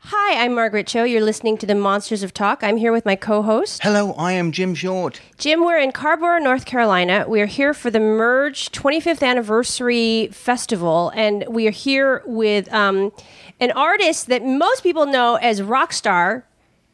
Hi, I'm Margaret Cho. You're listening to the Monsters of Talk. I'm here with my co-host Hello, I am Jim Short. Jim. We're in Carrboro, North Carolina. We are here for the Merge 25th anniversary festival, and we are here with um, an artist that most people know as rock star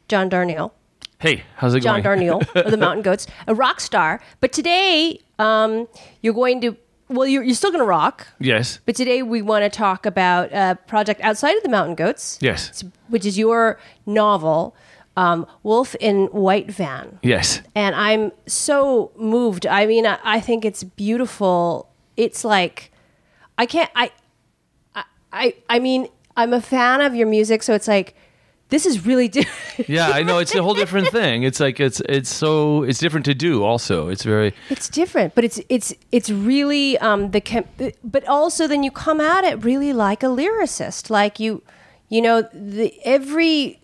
John Darnielle. Hey, how's it John going? John Darnielle of the Mountain Goats, a rock star. But today, um, you're going to well, you're, you're still going to rock. yes. But today we want to talk about a project outside of the Mountain Goats. Yes. Which is your novel, um, Wolf in White Van. Yes. And I'm so moved. I mean, I, I think it's beautiful. It's like, I can't, I, I, I, I mean, I'm a fan of your music, so it's like, this is really different. Yeah, I know it's a whole different thing. It's like it's it's so it's different to do. Also, it's very It's different, but it's it's it's really um the chem- but also then you come at it really like a lyricist, like you you know the every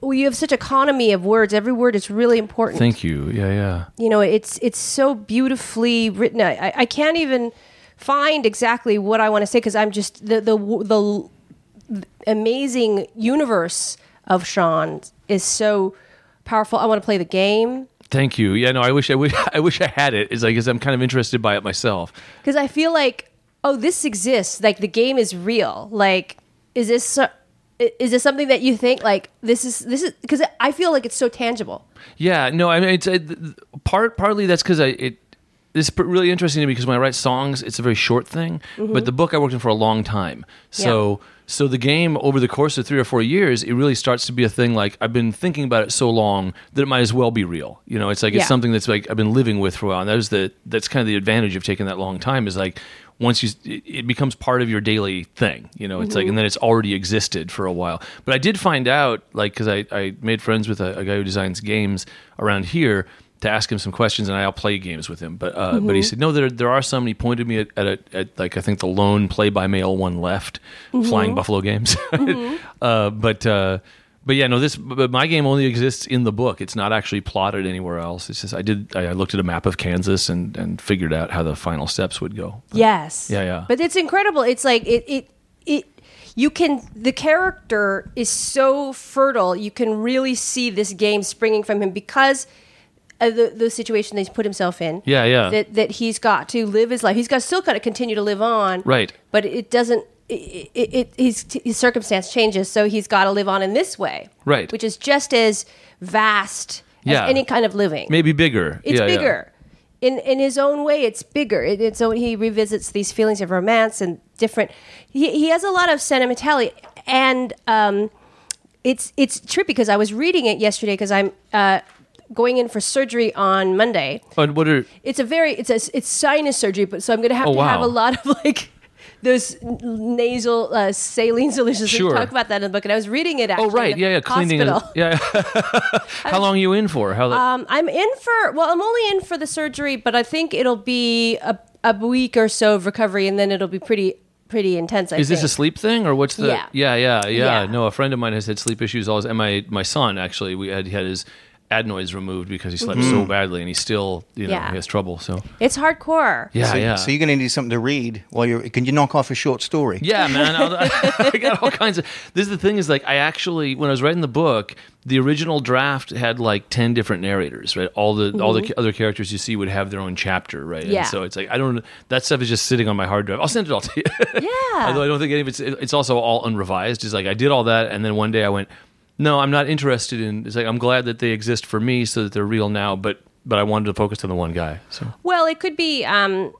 well, you have such economy of words. Every word is really important. Thank you. Yeah, yeah. you know, it's it's so beautifully written. I, I can't even find exactly what I want to say because I'm just the the the amazing universe of Sean is so powerful. I want to play the game. Thank you. Yeah, no, I wish I wish I wish I had it. Is I guess I'm kind of interested by it myself. because I feel like, oh, this exists. Like the game is real. Like, is this is this something that you think like this is this is because I feel like it's so tangible. Yeah, no, I mean it's uh, it, part partly that's because I it is really interesting to me because when I write songs, it's a very short thing. But mm-hmm. the book I worked on for a long time, so so the game over the course of three or four years, it really starts to be a thing. Like I've been thinking about it so long that it might as well be real. You know, it's like Yeah. it's something that's like I've been living with for a while. And that is the that's kind of the advantage of taking that long time is like once you it becomes part of your daily thing you know it's like mm-hmm. and then it's already existed for a while but i did find out like because I, I made friends with a, a guy who designs games around here to ask him some questions and i'll play games with him but uh, but he said no there, there are some and he pointed me at, at, a, at like i think the lone play by mail one left flying buffalo games uh, but uh, but yeah, no. This, but my game only exists in the book. It's not actually plotted anywhere else. It's just I did. I I looked at a map of Kansas and and figured out how the final steps would go. Yes. Yeah, yeah. But it's incredible. It's like it it it you can the character is so fertile. You can really see this game springing from him because of the the situation that he's put himself in. Yeah, yeah. That that he's got to live his life. He's got still got to continue to live on. Right. But it doesn't. It, it, it his, his circumstance changes, so he's got to live on in this way, Right. Which is just as vast Yeah. as any kind of living. Maybe bigger. It's Yeah, yeah. bigger. In in his own way, it's bigger. It, it's so he revisits these feelings of romance and different. He he has a lot of sentimentality, and um, it's it's trippy because I was reading it yesterday because I'm uh, going in for surgery on Monday. But what are It's a very it's a it's sinus surgery, but so I'm going to have Oh, to have a lot of like. Those nasal uh, saline solutions. Sure. We talk about that in the book, and I was reading it. Actually oh right yeah yeah cleaning and- hospital. yeah. how long are you in for? How Um, I'm in for well, I'm only in for the surgery, but I think it'll be a, a week or so of recovery, and then it'll be pretty pretty intense. I is this a sleep thing or what's the Yeah. yeah yeah yeah, Yeah. no a friend of mine has had sleep issues always and my my son actually we had he had his adenoids removed because he slept so badly and he still you know Yeah. he has trouble so It's hardcore. yeah so, yeah so you're going to need something to read while you're. Can you knock off a short story? Yeah, man. I'll- I got all kinds of. This is the thing is like I actually when I was writing the book, the original draft had like ten different narrators, right? All the all the other characters you see would have their own chapter, right? Mm-hmm. Yeah. And so it's like I don't. That stuff is just sitting on my hard drive. I'll send it all to you. Yeah. Although I don't think any of it's. It's also all unrevised. It's like I did all that, and then one day I went, no, I'm not interested in. It's like I'm glad that they exist for me, so that they're real now, but. But I wanted to focus on the one guy. So Well, it could be. Um,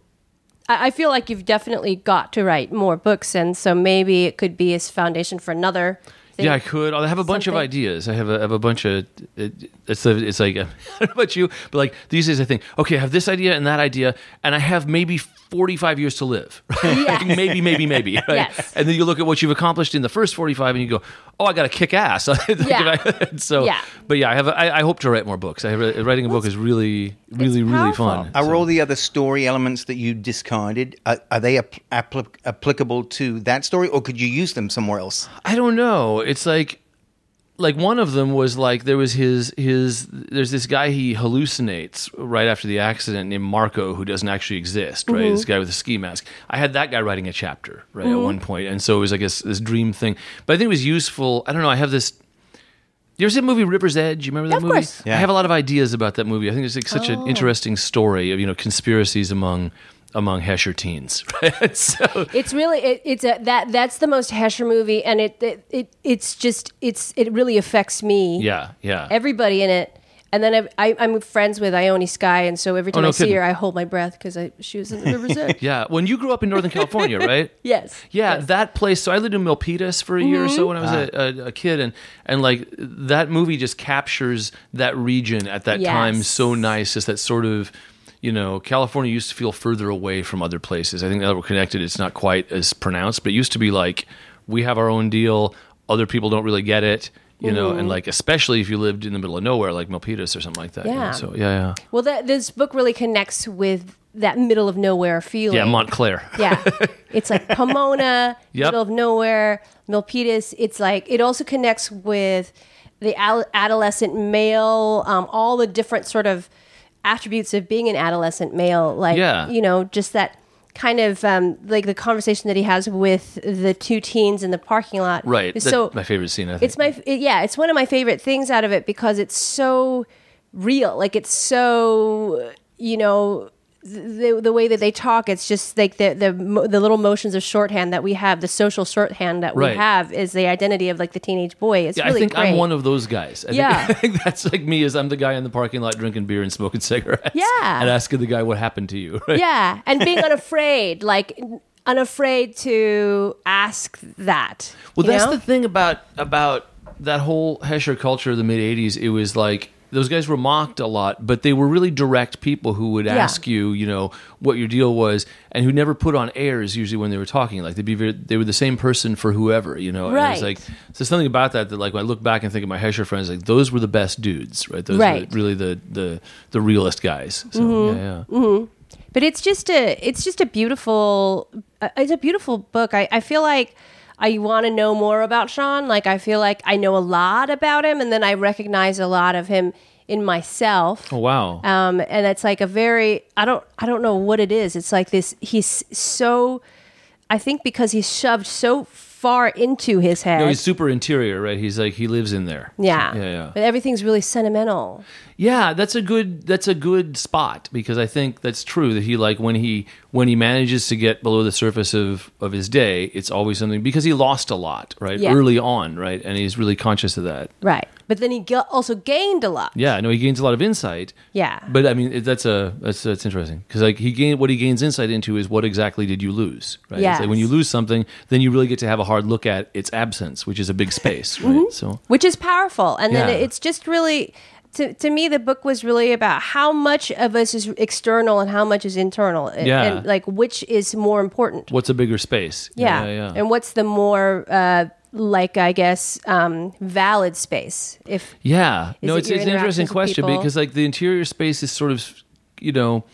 I, I feel like you've definitely got to write more books, and so maybe it could be a foundation for another. Thing. Yeah, I could. I have a bunch Something. of ideas. I have a, I have a bunch of. It, it's a, it's like I don't know about you, but like these days I think, okay, I have this idea and that idea, and I have maybe forty five years to live. Right? Yes. maybe, maybe, maybe. Right? Yes. And then you look at what you've accomplished in the first forty five, and you go, oh, I got to kick ass. Yeah. so, Yeah. but yeah, I have. A, I, I hope to write more books. I have a, writing a book is really, really, really fun. Are So- all the other story elements that you discarded are, are they ap- appli- applicable to that story, or could you use them somewhere else? I don't know. It's like like one of them was like there was his his there's this guy he hallucinates right after the accident named Marco who doesn't actually exist right this mm-hmm. guy with a ski mask I had that guy writing a chapter right at mm-hmm. one point and so it was like this, this dream thing but I think it was useful I don't know I have this you ever see the movie River's Edge? You remember that Of movie? course. I have a lot of ideas about that movie. I think it's like such an Oh. interesting story of you know conspiracies among among Hesher teens, right? so It's really it, it's a that that's the most Hesher movie, and it, it it it's just it's it really affects me. yeah, yeah. everybody in it. And then I, I, I'm friends with Ione Skye, and so every time Oh, no I see her, I hold my breath because she was in the River's Edge. yeah, when you grew up in Northern California, right? Yes. Yeah, Yes. that place. So I lived in Milpitas for a year or so Mm-hmm. when I was a, a, a kid, and and like that movie just captures that region at that Yes. time so nice. Just that sort of, you know, California used to feel further away from other places. I think now that we're connected, it's not quite as pronounced, but it used to be like we have our own deal. Other people don't really get it. You know, Mm-hmm. and like especially if you lived in the middle of nowhere, like Milpitas or something like that. you know, Yeah. So yeah, yeah, Well, that this book really connects with that middle of nowhere feeling. yeah. Montclair. Yeah. It's like Pomona, Yep. middle of nowhere, Milpitas. It's like it also connects with the adolescent male, um, all the different sort of attributes of being an adolescent male. Like, Yeah. you know, just that kind of um, like the conversation that he has with the two teens in the parking lot. Right. so my favorite scene. I think. it's my it, yeah it's one of my favorite things out of it because it's so real like it's so you know the, the way that they talk it's just like the, the the little motions of shorthand that we have the social shorthand that we Right. have is the identity of like the teenage boy it's Yeah, really I think great I'm one of those guys. I Yeah. think, I think that's like me. Is I'm the guy in the parking lot drinking beer and smoking cigarettes. Yeah. and asking the guy what happened to you. Right? yeah and being unafraid like unafraid to ask that Well, that's know? the thing about about that whole Hesher culture of the mid '80s. It was like those guys were mocked a lot, but they were really direct people who would Yeah. ask you, you know, what your deal was, and who never put on airs. Usually, when they were talking, like they'd be very, they were the same person for whoever, you know. And Right. it's like so something about that that like when I look back and think of my Hesher friends, like those were the best dudes, right? Those Right. were really the the the realest guys. So Mm-hmm. yeah, yeah. but it's just a it's just a beautiful uh, it's a beautiful book i, I feel like i want to know more about sean. Like i feel like i know a lot about him and then i recognize a lot of him in myself. Oh wow. um, and it's like a very i don't i don't know what it is. It's like this he's so i think because he's shoved so far into his head no, he's super interior, right? He's like he lives in there. yeah yeah, yeah. but everything's really sentimental Yeah, that's a good that's a good spot because I think that's true that he like when he when he manages to get below the surface of of his day, it's always something because he lost a lot, right? Yeah. Early on, right? And he's really conscious of that. right but then he g- also gained a lot Yeah, no, he gains a lot of insight. yeah But I mean, that's a that's that's interesting because like he gain what he gains insight into is what exactly did you lose, right? It's like when you lose something, then you really get to have a hard look at its absence, which is a big space, right? So which is powerful. And then it's just really, to, to me, the book was really about how much of us is external and how much is internal, and, Yeah. and like which is more important. what's a bigger space? Yeah, yeah, yeah. and what's the more uh, like I guess um, valid space? If Yeah, no, it's, it's an interesting question people? because like the interior space is sort of, you know,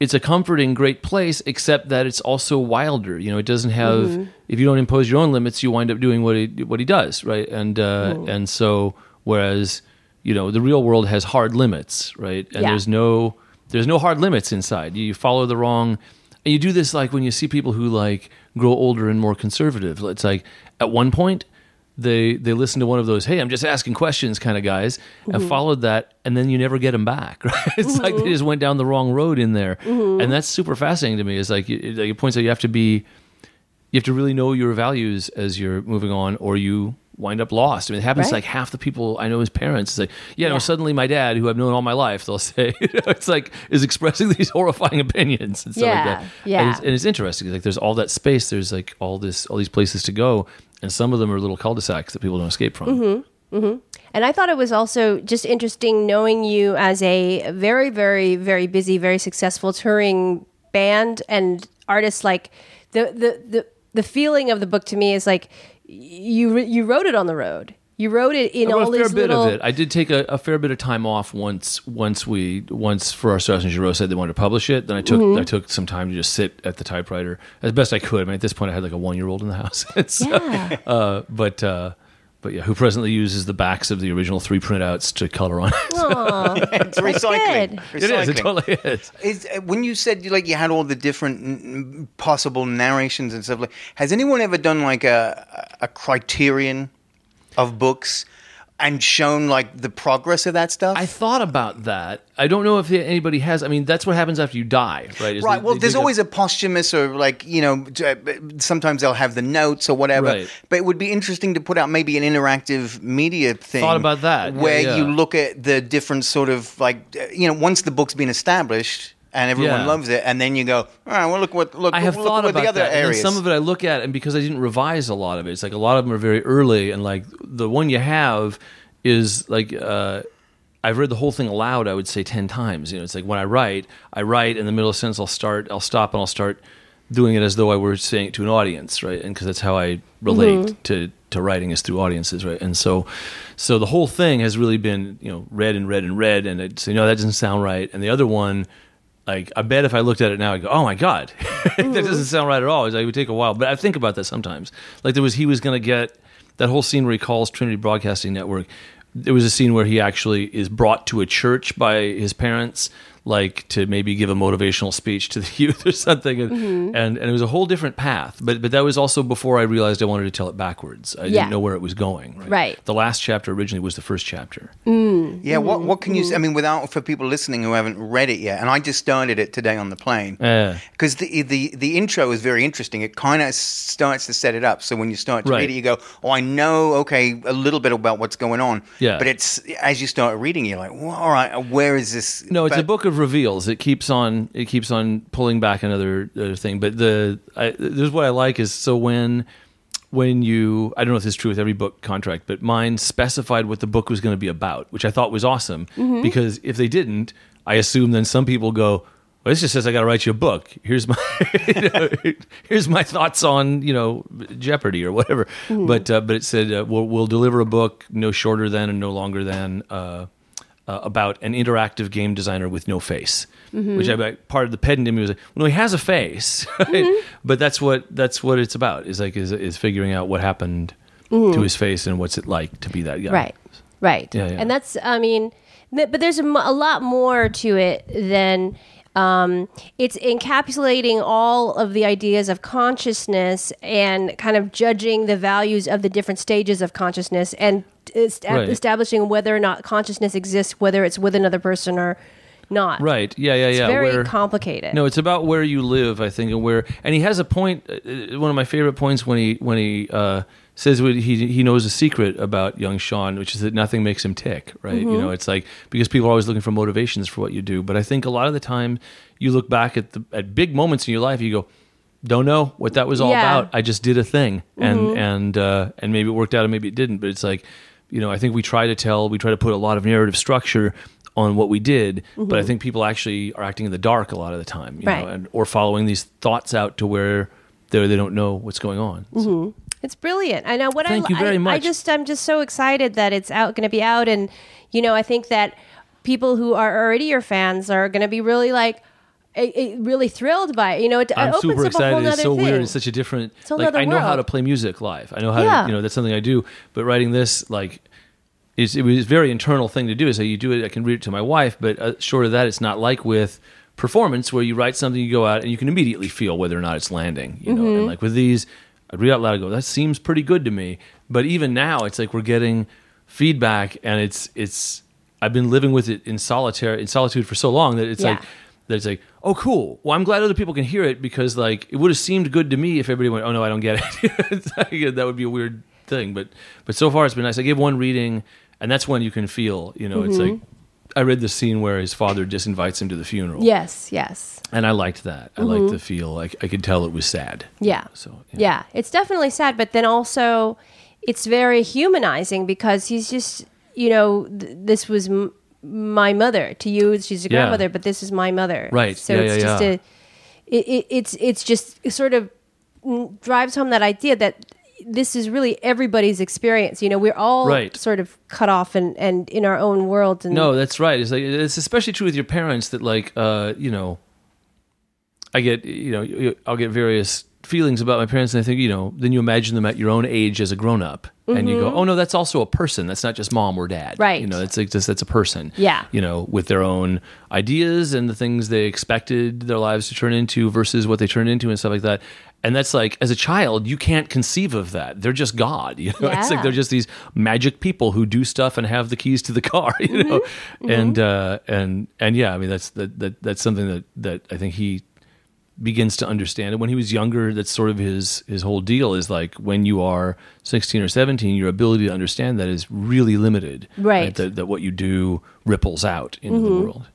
it's a comforting, great place, except that it's also wilder. You know, it doesn't have. Mm-hmm. If you don't impose your own limits, you wind up doing what he what he does, right? And uh, Mm. and so whereas you know the real world has hard limits, right? And Yeah. there's no there's no hard limits inside. You follow the wrong. And you do this like when you see people who like grow older and more conservative. It's like at one point they they listen to one of those hey i'm just asking questions kind of guys and mm-hmm. followed that and then you never get them back right? It's like they mm-hmm. just went down the wrong road in there. Mm-hmm. And that's super fascinating to me. It's like it, it points out you have to be you have to really know your values as you're moving on or you wind up lost i mean it happens to like half the people i know as parents it's like yeah, no suddenly my dad who i've known all my life they'll say you know, it's like is expressing these horrifying opinions and stuff like that yeah. and it's, and it's interesting like there's all that space there's like all this all these places to go and some of them are little cul-de-sacs that people don't escape from Mm-hmm. And I thought it was also just interesting knowing you as a very, very, very busy, very successful touring band and artist. Like the the the, the feeling of the book to me is like you you wrote it on the road. You wrote it in all a fair these bit little. of it. I did take a, a fair bit of time off once. Once we once Farrar, Straus and Giroux said they wanted to publish it. Then I took Mm-hmm. I took some time to just sit at the typewriter as best I could. I mean, at this point, I had like a one year old in the house. so, Yeah. uh, but uh, but yeah, who presently uses the backs of the original three printouts to color on. Aw, It's recycling. good. it is. It Recycling. totally is. Is, uh, when you said like you had all the different mm, possible narrations and stuff like, has anyone ever done like a a criterion of books and shown like the progress of that stuff? I thought about that. I don't know if anybody has. I mean, that's what happens after you die, right? Is Right. they- Well, they there's always a posthumous or like you know, sometimes they'll have the notes or whatever. Right. But it would be interesting to put out maybe an interactive media thing. Thought about that. Yeah, where yeah. you look at the different sort of like uh, you know, once the book's been established and everyone Yeah. loves it, and then you go, all right, well, look what look. I have look thought what about the other that. areas. And some of it I look at, and because I didn't revise a lot of it, it's like a lot of them are very early, and like the one you have is like. uh I've read the whole thing aloud. I would say ten times. You know, it's like when I write, I write in the middle of a sentence. I'll start. I'll stop, and I'll start doing it as though I were saying it to an audience, right? And because that's how I relate to to writing is through audiences, right? And so, so the whole thing has really been you know read and read and read, and I'd say no, that doesn't sound right. And the other one, like I bet if I looked at it now, I would go, oh my god, that doesn't sound right at all. It's like, It would take a while, but I think about that sometimes. Like there was he was going to get that whole scene where he calls Trinity Broadcasting Network. There was a scene where he actually is brought to a church by his parents, like to maybe give a motivational speech to the youth or something, and and, and it was a whole different path. But but that was also before I realized I wanted to tell it backwards. I Yeah. didn't know where it was going. Right? Right. The last chapter originally was the first chapter. yeah, what what can you? Mm-hmm. say? I mean, without for people listening who haven't read it yet, and I just started it today on the plane. Yeah. because the, the the intro is very interesting. It kind of starts to set it up. So when you start to Right. read it, you go, "Oh, I know, okay, a little bit about what's going on." Yeah. But it's as you start reading, you're like, well, "All right, where is this?" No, it's a book of reveals. It keeps on it keeps on pulling back another, other thing. But the I, there's what I like is so when when you I don't know if this is true with every book contract, but mine specified what the book was going to be about, which I thought was awesome because if they didn't, I assume then some people go. Well, this just says I got to write you a book. Here's my, you know, here's my thoughts on you know Jeopardy or whatever. But uh, but it said uh, we'll, we'll deliver a book no shorter than and no longer than uh, uh, about an interactive game designer with no face, which I like, part of the pedant in me was like, well, no, he has a face, right? but that's what that's what it's about is like is, is figuring out what happened to his face and what's it like to be that guy, Right. Right. Yeah, yeah. And that's, I mean, but there's a, a lot more to it than um, it's encapsulating all of the ideas of consciousness and kind of judging the values of the different stages of consciousness and est- Right. establishing whether or not consciousness exists, whether it's with another person or not. Right? Yeah, yeah, yeah. It's very where- complicated. No, it's about where you live, I think, and where. And he has a point. uh, One of my favorite points when he when he uh, says what he he knows a secret about young Sean, which is that nothing makes him tick. Right? You know, it's like because people are always looking for motivations for what you do. But I think a lot of the time, you look back at the at big moments in your life, you go. Don't know what that was all Yeah. about. I just did a thing, and and uh, and maybe it worked out, and maybe it didn't. But it's like, you know, I think we try to tell, we try to put a lot of narrative structure on what we did, but I mm-hmm. think people actually are acting in the dark a lot of the time, you Right. know, and or following these thoughts out to where they they don't know what's going on. So- mm-hmm. It's brilliant. I know what Thank I, you very I, I just I'm just so excited that it's out going to be out and you know, I think that people who are already your fans are going to be really like eh, eh, really thrilled by it. You know, it, it I'm opens super up a excited. whole It's so thing. weird. It's such a different. whole like I know how to play music live. I know how Yeah. to. You know that's something I do. But writing this, like, is it was a very internal thing to do. Is that you do it. I can read it to my wife, but uh, short of that, it's not like with performance where you write something, you go out and you can immediately feel whether or not it's landing. You know, Mm-hmm. and like with these, I read out loud. I go, that seems pretty good to me. But even now, it's like we're getting feedback, and it's it's. I've been living with it in solitary in solitude for so long that it's Yeah. like that it's like, oh, cool. Well, I'm glad other people can hear it because like it would have seemed good to me if everybody went, oh no, I don't get it. Like, that would be a weird thing. But but so far it's been nice. I gave one reading, and that's when you can feel. You know, it's like mm-hmm. I read the scene where his father just invites him to the funeral. Yes, yes. and I liked that. I liked the mm-hmm. feel. Like I could tell it was sad. Yeah. So Yeah, it's definitely sad, but then also it's very humanizing because he's just, you know, th- this was m- my mother. To you, she's a Yeah. grandmother, but this is my mother. Right. So Yeah, it's yeah, just a, it, it, it's it's just it sort of drives home that idea that this is really everybody's experience. You know, we're all Right. sort of cut off and and in our own world. And No, that's right. It's like it's especially true with your parents that like uh, you know, I get you know I'll get various feelings about my parents and I think you know then you imagine them at your own age as a grown up And you go, mm-hmm. oh no, that's also a person. That's not just mom or dad. Right. You know, that's like just that's a person. Yeah. You know, with their own ideas and the things they expected their lives to turn into versus what they turned into and stuff like that. And that's like, as a child, you can't conceive of that. They're just God. You know, it's like they're just these magic people who do stuff and have the keys to the car. You mm-hmm. know, mm-hmm. and uh, and and yeah, I mean that's that, that that's something that that I think he begins to understand. it. when he was younger, that's sort of his his whole deal is like when you are 16 or 17, your ability to understand that is really limited. Right. That, that what you do ripples out into the world.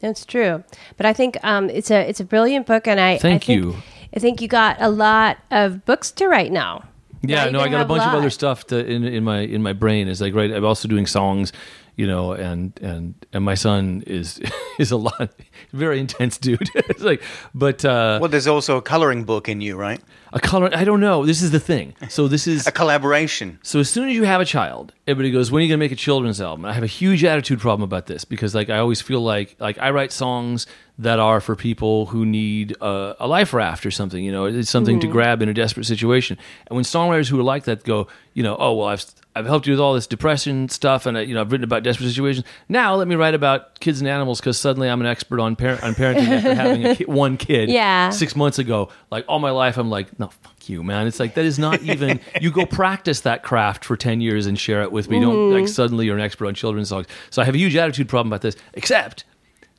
That's true. But I think um, it's a it's a brilliant book, and I Thank I think, you. I think you got a lot of books to write now. Yeah, no, I got a bunch of other stuff to, in in my in my brain. Is like right. I'm also doing songs, you know, and and and my son is is a lot very intense dude. it's like, but uh, Well, there's also a coloring book in you, right? a color. I don't know. This is the thing. So this is A collaboration. So as soon as you have a child, everybody goes, "When are you going to make a children's album?" And I have a huge attitude problem about this because, like, I always feel like, like I write songs that are for people who need a, a life raft or something. You know, it's something to mm-hmm. grab in a desperate situation. And when songwriters who are like that go, you know, oh well, I've I've helped you with all this depression stuff, and uh, you know, I've written about desperate situations. Now let me write about kids and animals because suddenly I'm an expert on parent on parenting after having a kid, one kid. Yeah. Six months ago, like all my life, I'm like, no, fuck you, man. It's like that is not even. you go practice that craft for ten years and share it with me. Don't like mm-hmm. suddenly you're an expert on children's songs. So I have a huge attitude problem about this. Except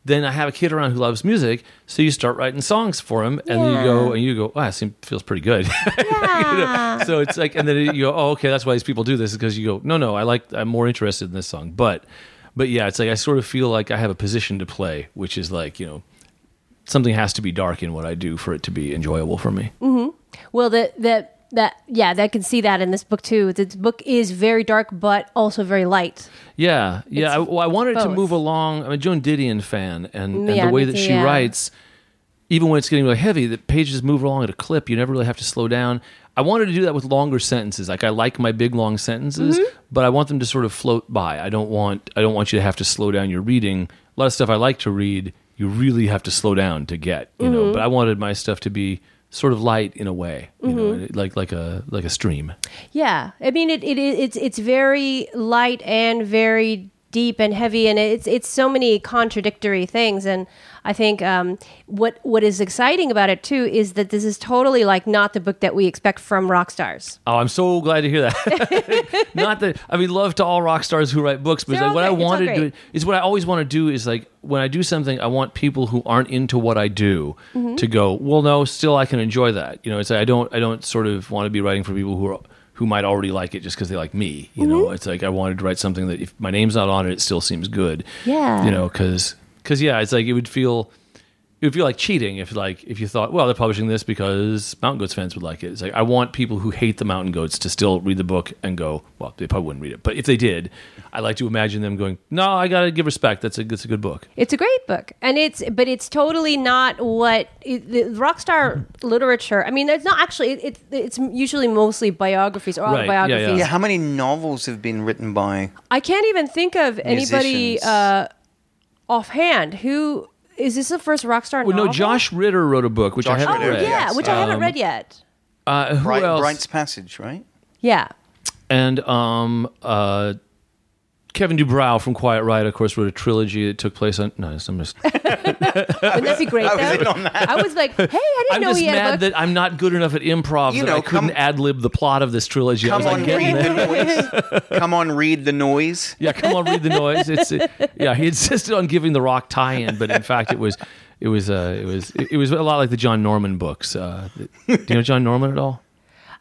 then I have a kid around who loves music, so you start writing songs for him, and then you go and you go, wow, it seems, feels pretty good. You know? So it's like, and then you go, oh, okay, that's why these people do this because you go, no, no, I like, I'm more interested in this song, but, but yeah, it's like I sort of feel like I have a position to play, which is like, you know, something has to be dark in what I do for it to be enjoyable for me. Mm-hmm. Well, the the that yeah, that can see that in this book too. This book is very dark, but also very light. Yeah, yeah. I, well, I wanted to move along. I'm a Joan Didion fan, and, and Yeah, the way that she yeah. writes, even when it's getting really heavy, the pages move along at a clip. You never really have to slow down. I wanted to do that with longer sentences. Like I like my big long sentences, Mm-hmm. but I want them to sort of float by. I don't want I don't want you to have to slow down your reading. A lot of stuff I like to read, you really have to slow down to get. You Mm-hmm. know, but I wanted my stuff to be sort of light in a way. You Mm-hmm. know, like like a like a stream. Yeah, I mean it, it it's it's very light and very deep and heavy, and it's it's so many contradictory things. And I think um, what what is exciting about it too is that this is totally like not the book that we expect from rock stars. Oh, I'm so glad to hear that. Not that I mean, love to all rock stars who write books, but like what I great. It's all want to do is what I always want to do is like when I do something, I want people who aren't into what I do Mm-hmm. to go, well, no, still I can enjoy that. You know, it's like I don't, I don't sort of want to be writing for people who are who might already like it just because they like me. You Mm-hmm. know, it's like I wanted to write something that if my name's not on it, it still seems good. Yeah. you know, because because yeah, it's like it would feel. It would feel like cheating if, like, if you thought, well, they're publishing this because Mountain Goats fans would like it. It's like I want people who hate the Mountain Goats to still read the book and go, well, they probably wouldn't read it, but if they did, I like to imagine them going, no, I gotta give respect. That's a that's a good book. It's a great book, and it's but it's totally not what it, the rock star literature. I mean, it's not actually. It, it, it's usually mostly biographies or Right, yeah, autobiographies. yeah. Yeah, how many novels have been written by? I can't even think of anybody uh, offhand who is this the first rock star Well, no. Josh Ritter wrote a book which I haven't Ritter, read. yeah, yes. which I haven't Um, read yet. Uh, who Bright, else? Bright's Passage, right? Yeah. and um, uh, Kevin DuBrow from Quiet Riot, of course, wrote a trilogy that took place on. No, I'm just. Wouldn't that be great? I was, in on that. I was like, hey, I didn't I'm know just he had a mad book. that I'm not good enough at improv You that know, I couldn't come- ad lib the plot of this trilogy. I Come was like, on, getting read there. the noise. Come on, read the noise. Yeah, come on, read the noise. It's it, yeah. He insisted on giving the rock tie-in, but in fact, it was it was uh, it was it, it was a lot like the John Norman books. Uh, do you know John Norman at all?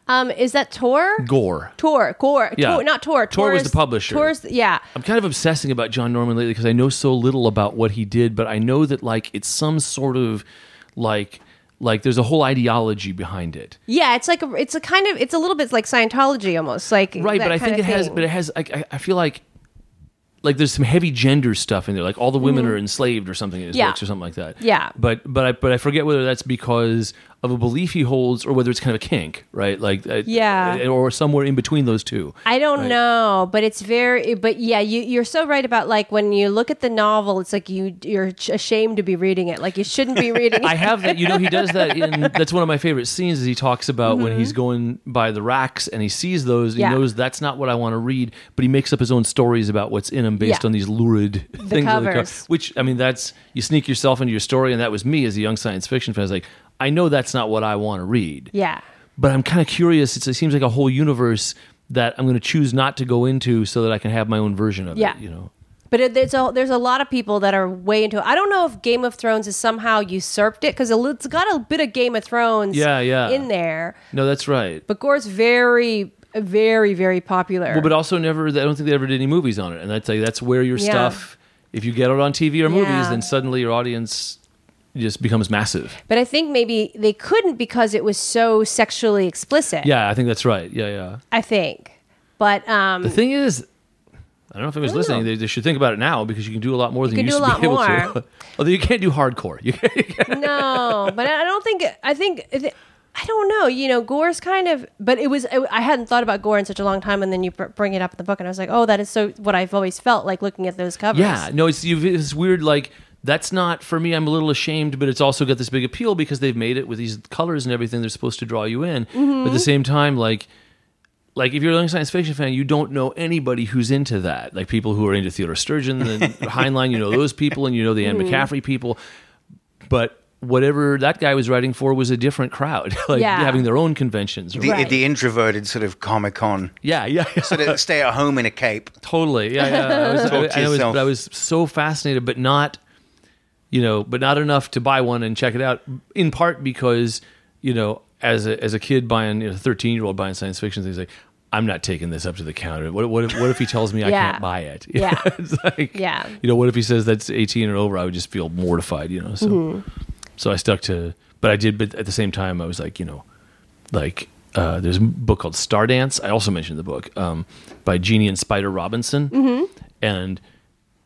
Um, is that Tor? Gor. Tor, Gor, Yeah. Tor, not Tor. Tor was the publisher. Tor's, yeah. I'm kind of obsessing about John Norman lately because I know so little about what he did, but I know that like it's some sort of like like there's a whole ideology behind it. Yeah, it's like a, it's a kind of it's a little bit like Scientology almost like right but i think it of has but it has like I, I feel like like there's some heavy gender stuff in there. Like all the women are enslaved or something in his Mm-hmm. Yeah. books or something like that. Yeah. But but I but I forget whether that's because of a belief he holds or whether it's kind of a kink, right? Like uh, Yeah. or somewhere in between those two. I don't Right. know, but it's very. But yeah, you you're so right about like when you look at the novel, it's like you you're ashamed to be reading it. Like you shouldn't be reading. I have that. You know, he does that. In, that's one of my favorite scenes. Is he talks about when he's going by the racks and he sees those. Mm-hmm. Yeah. He knows that's not what I want to read, but he makes up his own stories about what's in them based Yeah. on these lurid things. on the co- which I mean, that's you sneak yourself into your story, and that was me as a young science fiction fan. I was like, I know that's not what I want to read. Yeah. But I'm kind of curious. It's, it seems like a whole universe that I'm going to choose not to go into so that I can have my own version of Yeah. it. You know. But it, there's a there's a lot of people that are way into it. I don't know if Game of Thrones has somehow usurped it because it's got a bit of Game of Thrones Yeah, yeah. in there. No, that's right. But Gor's very, very, very popular. Well, but also never. I don't think they ever did any movies on it, and that's like that's where your Yeah. stuff. If you get it on TV or movies, then suddenly your audience just becomes massive. But I think maybe they couldn't because it was so sexually explicit. Yeah, I think that's right. Yeah, yeah. I think. But um, The thing is, I don't know if don't listening. They, they should think about it now because you can do a lot more than can you used to be able more. to. Although you can't do hardcore. You can't, no, but I don't think. I think. I don't know. You know, Gor's kind of. But it was. I hadn't thought about Gore in such a long time, and then you br- bring it up in the book, and I was like, oh, that is so. What I've always felt like looking at those covers. Yeah, no, it's you've, it's weird. Like that's not for me. I'm a little ashamed, but it's also got this big appeal because they've made it with these colors and everything. They're supposed to draw you in, Mm-hmm. but at the same time, like. Like if you're a young science fiction fan, you don't know anybody who's into that. Like people who are into Theodore Sturgeon and Heinlein, you know those people, and you know the Anne Mm-hmm. McCaffrey people. But whatever that guy was writing for was a different crowd, like Yeah. having their own conventions. The, Right. the introverted sort of Comic Con. yeah, yeah, yeah. Sort of stay at home in a cape. Totally. Yeah, yeah. I was, Talk to I, I was, but I was so fascinated, but not, you know, but not enough to buy one and check it out. In part because, you know, as a as a kid buying, you know, thirteen year old buying science fiction things, like I'm not taking this up to the counter. What what if, what if he tells me I Yeah. can't buy it? Yeah. it's like, Yeah. You know, what if he says that's 18 or over? I would just feel mortified. You know, so Mm-hmm. so I stuck to, but I did. But at the same time, I was like, you know, like uh, there's a book called Stardance. I also mentioned the book um, by Jeannie and Spider Robinson, Mm-hmm. and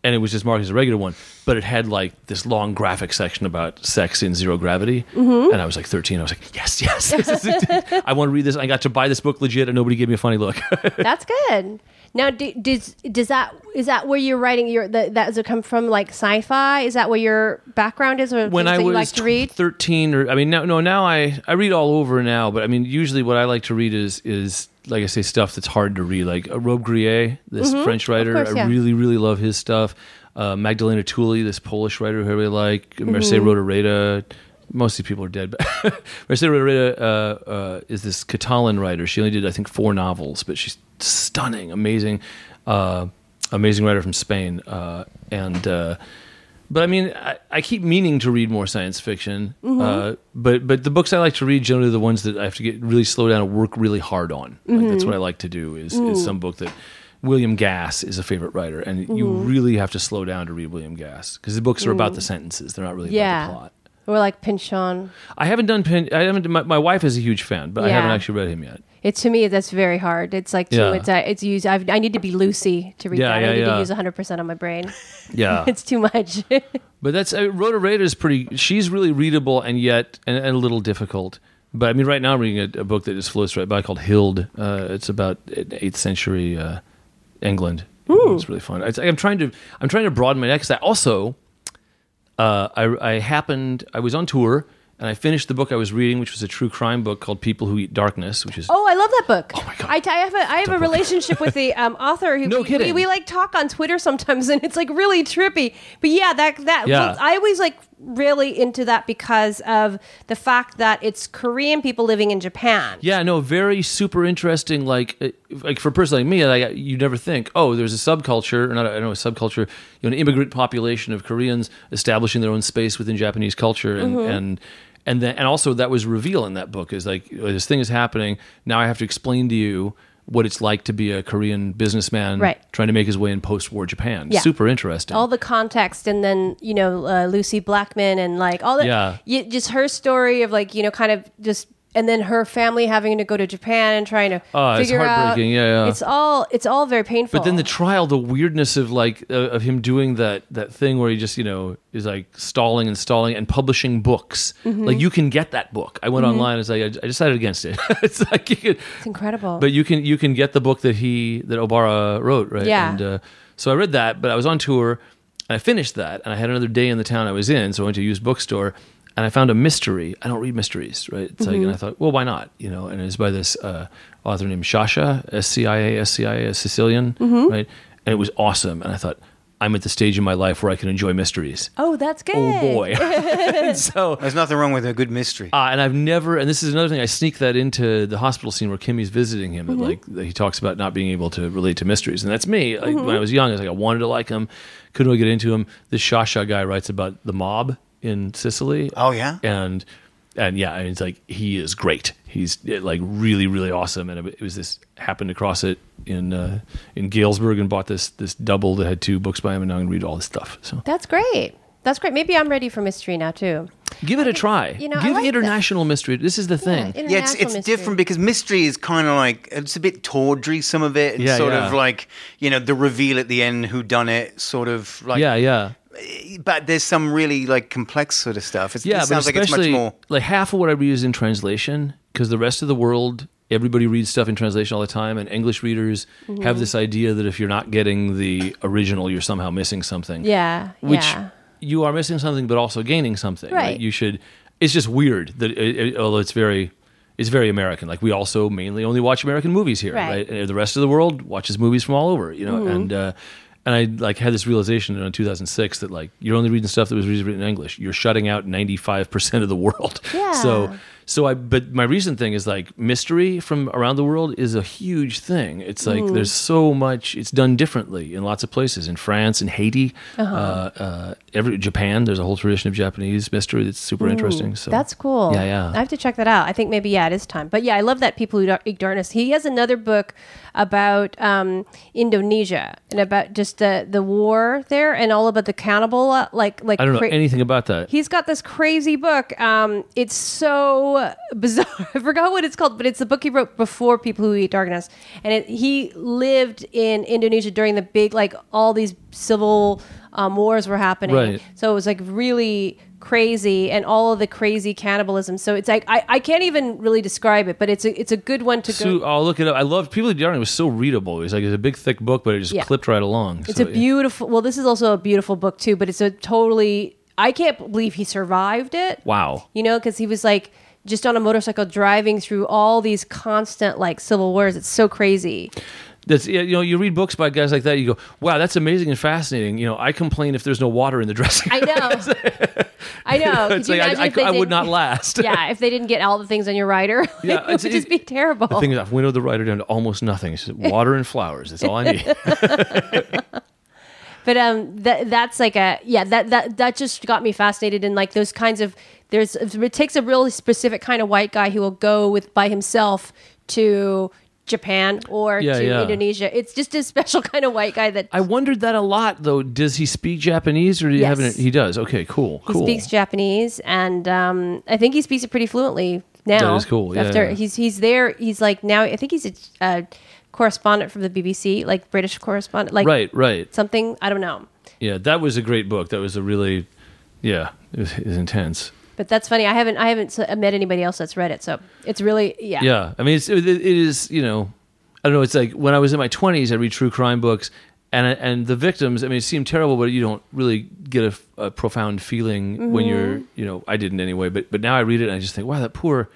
and it was just marked as a regular one, but it had like this long graphic section about sex in zero gravity, Mm-hmm. and I was like 13. I was like, yes, yes, this is it. I want to read this. I got to buy this book legit, and nobody gave me a funny look. That's good. Now, do, does does that is that where you're writing your that that does it come from like sci-fi? Is that where your background is, or when I you was like to read? 13 or I mean no no now I I read all over now but I mean usually what I like to read is is like I say stuff that's hard to read like uh, Robbe-Grillet this French writer Mm-hmm. course, yeah. I really really love his stuff uh, Magdalena Tulli this Polish writer who I really like Mercedes Mm-hmm. Most of these people are dead but Mercedes Rodoreda uh, uh, is this Catalan writer she only did I think four novels but she's stunning amazing uh, amazing writer from Spain uh, and uh, but I mean, I, I keep meaning to read more science fiction. Mm-hmm. Uh, but but the books I like to read generally are the ones that I have to get really slow down and work really hard on. Mm-hmm. that's what I like to do. Is, is some book that William Gass is a favorite writer, and you Mm-hmm. really have to slow down to read William Gass because the books are about the sentences. They're not really Mm. Yeah. about the plot. Or like Pynchon. I haven't done Pin. I haven't. My, my wife is a huge fan, but I haven't actually read him yet. It to me that's very hard. It's like too, Yeah. it's uh, it's used. I've, I need to be Lucy to read Yeah, that. yeah, I need yeah. to use 100 percent of my brain. Yeah, it's too much. But that's uh, Rodoreda is pretty. She's really readable and yet and, and a little difficult. But I mean, right now I'm reading a, a book that just floats right by called Hild. Uh, it's about eighth century uh, England. It's really fun. It's, I'm trying to I'm trying to broaden my net because I also uh, I, I happened I was on tour and I finished the book I was reading, which was a true crime book called People Who Eat Darkness, which is oh, I love that book. Oh my God. I, I have a I have a relationship with the um, author. Who No we, kidding. We, we like talk on Twitter sometimes, and it's like really trippy. But yeah, that that Yeah. I always like really into that because of the fact that it's Korean people living in Japan. Yeah, no, very super interesting. Like, uh, like for a person like me, like you never think, oh, there's a subculture, or not, I don't know, a subculture, you know, an immigrant population of Koreans establishing their own space within Japanese culture, and Mm-hmm. and and then and also that was revealed in that book is like this thing is happening. Now I have to explain to you what it's like to be a Korean businessman Right. trying to make his way in post-war Japan. Yeah. Super interesting. all the context and then you know uh, Lucie Blackman and like all the Yeah. you, just her story of like you know kind of just and then her family having to go to Japan and trying to Oh, it's figure out. heartbreaking. Yeah, yeah. It's all it's all very painful. But then the trial, the weirdness of like uh, of him doing that that thing where he just you know is like stalling and stalling and publishing books. Mm-hmm. Like you can get that book. I went online. It's like I, I decided against it. it's like you can, it's incredible. but you can you can get the book that he that Obara wrote, right? Yeah. And uh, so I read that, but I was on tour and I finished that, and I had another day in the town I was in, so I went to a used bookstore. And I found a mystery. I don't read mysteries, right? It's like, and I thought, well, why not? You know, and it's by this uh, author named Sciascia, S C I A S C I A, a Sicilian, right? And it was awesome. And I thought, I'm at the stage in my life where I can enjoy mysteries. oh, that's good. Oh boy! So There's nothing wrong with a good mystery. uh, and I've never, and this is another thing, I sneak that into the hospital scene where Kimmy's visiting him. That like that he talks about not being able to relate to mysteries, and that's me. Like, When I was young, I was like, I wanted to like him, couldn't really get into him. This Sciascia guy writes about the mob in Sicily. Oh, yeah? and and yeah, and it's like he is great. He's eh, like really, really awesome. And it was this happened across it in uh, in Galesburg and bought this this double that had two books by him, and now I'm gonna read all this stuff. So That's great. That's great. Maybe I'm ready for mystery now too. give it a try. you know, give like that. international mystery. This is the thing. Yeah, yeah, it's it's mystery. different because mystery is kind of like it's a bit tawdry. Some of it, and Yeah, sort yeah. of like you know the reveal at the end, who done it, sort of like yeah, yeah. But there's some really like complex sort of stuff. It's, Yeah, it but sounds like it's much especially more. like half of what I read is in translation because the rest of the world, everybody reads stuff in translation all the time, and English readers Mm-hmm. have this idea that if you're not getting the original, you're somehow missing something. Yeah. which yeah. you are missing something, but also gaining something. Right. You should. It's just weird that it, it- although it's very. It's very American. Like we also mainly only watch American movies here, Right. right? And the rest of the world watches movies from all over, you know. Mm-hmm. And uh, and I like had this realization in 2006 that like you're only reading stuff that was written in English. You're shutting out 95 percent of the world. Yeah. So so I but my recent thing is like mystery from around the world is a huge thing. It's like Mm. there's so much. It's done differently in lots of places. In France, in Haiti, Uh-huh. uh uh, every Japan. There's a whole tradition of Japanese mystery that's super interesting. So That's cool. Yeah, yeah. I have to check that out. I think maybe yeah, it is time. But yeah, I love that people who Eat darkness. He has another book about um, Indonesia and about just the the war there and all about the cannibal uh, like like I don't know cra- anything about that. He's got this crazy book. Um, it's so bizarre. I forgot what it's called, but it's the book he wrote before People Who Eat Darkness. And it, he lived in Indonesia during the big, like, all these civil um, wars were happening. Right. So it was like really crazy and all of the crazy cannibalism. So it's like, I, I can't even really describe it, but it's a, it's a good one to So go. I'll look it up. I love People Who Darn. It was so readable. It was like it's a big thick book, but it just Yeah. clipped right along. It's So, a beautiful, well, this is also a beautiful book too, but it's a totally, I can't believe he survived it. Wow. you know, because he was like just on a motorcycle driving through all these constant like civil wars. It's so crazy. That's you know you read books by guys like that. You go, wow, that's amazing and fascinating. You know, I complain if there's no water in the dressing. I know. I know. Could it's like imagine I, I, I would didn't- last. Yeah, if they didn't get all the things on your rider, Yeah, it would just be terrible. The thing is, I've winnowed the rider down to almost nothing. It's just water and flowers. That's all I need. but um, that that's like a yeah that that that just got me fascinated in like those kinds of there's it takes a really specific kind of white guy who will go with by himself to Japan or Yeah, to yeah. Indonesia. It's just a special kind of white guy that I wondered that a lot, though. Does he speak Japanese, or do you have Yes. an? He does. Okay, cool, He cool. speaks Japanese, and um, I think he speaks it pretty fluently now. That is cool, yeah, After yeah. he's he's there, he's like now. I think he's a uh, correspondent from the BBC, like British correspondent, like right, right. something. I don't know, Yeah, that was a great book. That was a really, yeah, it was, it was intense. But that's funny. I haven't I haven't met anybody else that's read it, so it's really yeah. Yeah, I mean, it's, it, it is you know, I don't know. It's like when I was in my twenties, I read true crime books, and and the victims. I mean, it seemed terrible, but you don't really get a, a profound feeling when you're Mm-hmm. you know. I didn't anyway, but but now I read it and I just think, wow, that poor.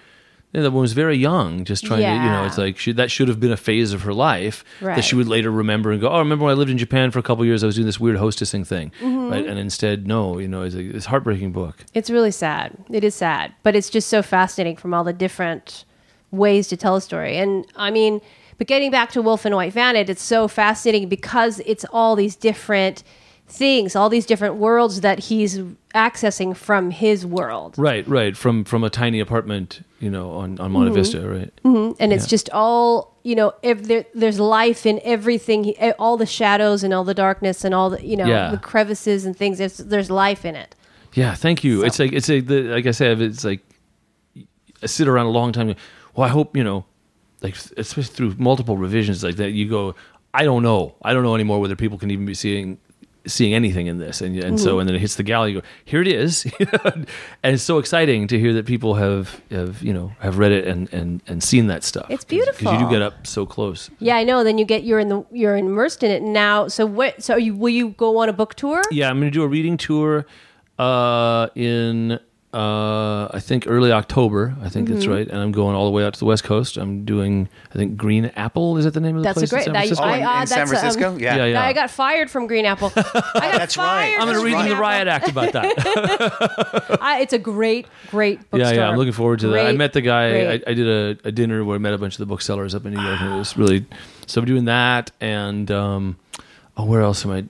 You know, that woman was very young, just trying to, you know, it's like she, that should have been a phase of her life Right. that she would later remember and go, oh, I remember when I lived in Japan for a couple years, I was doing this weird hostessing thing, Mm-hmm. right? And instead, no, you know, it's, like, it's a heartbreaking book. It's really sad. It is sad, but it's just so fascinating from all the different ways to tell a story. And I mean, but getting back to Wolf and White Vanity, it's so fascinating because it's all these different things, all these different worlds that he's accessing from his world. Right, right. From from a tiny apartment, you know, on on Monte Mm-hmm. Vista, right? And it's just all, you know, if there, there's life in everything, eh, all the shadows and all the darkness and all the, you know, Yeah. the crevices and things. There's, there's life in it. Yeah, thank you. So- It's like it's a, the, like I said, it's like I sit around a long time. Well, I hope you know, like especially through multiple revisions like that, you go. I don't know. I don't know anymore whether people can even be seeing seeing anything in this and and Mm-hmm. so and then it hits the galley you go here it is and it's so exciting to hear that people have have you know have read it and and and seen that stuff It's beautiful. because you do get up so close Yeah, I know. Then you get you're in the you're immersed in it now. So what? So you will you go on a book tour? Yeah, I'm going to do a reading tour uh, in uh, I think early October. I think Mm-hmm. that's right, and I'm going all the way out to the West Coast. I'm doing I think Green Apple is that the name of the That's a place? in great- San Francisco? Oh, I- in, uh, in San that's, um, Francisco? yeah. Yeah, yeah. I got fired from Green Apple. I got That's right. I'm going to read Green in the riot act about that. I, it's a great, great book. yeah, yeah, I'm looking forward to that. I met the guy. I. I did a, a dinner where I met a bunch of the booksellers up in New York, and it was really so. I'm doing that, and um, oh, where else am I?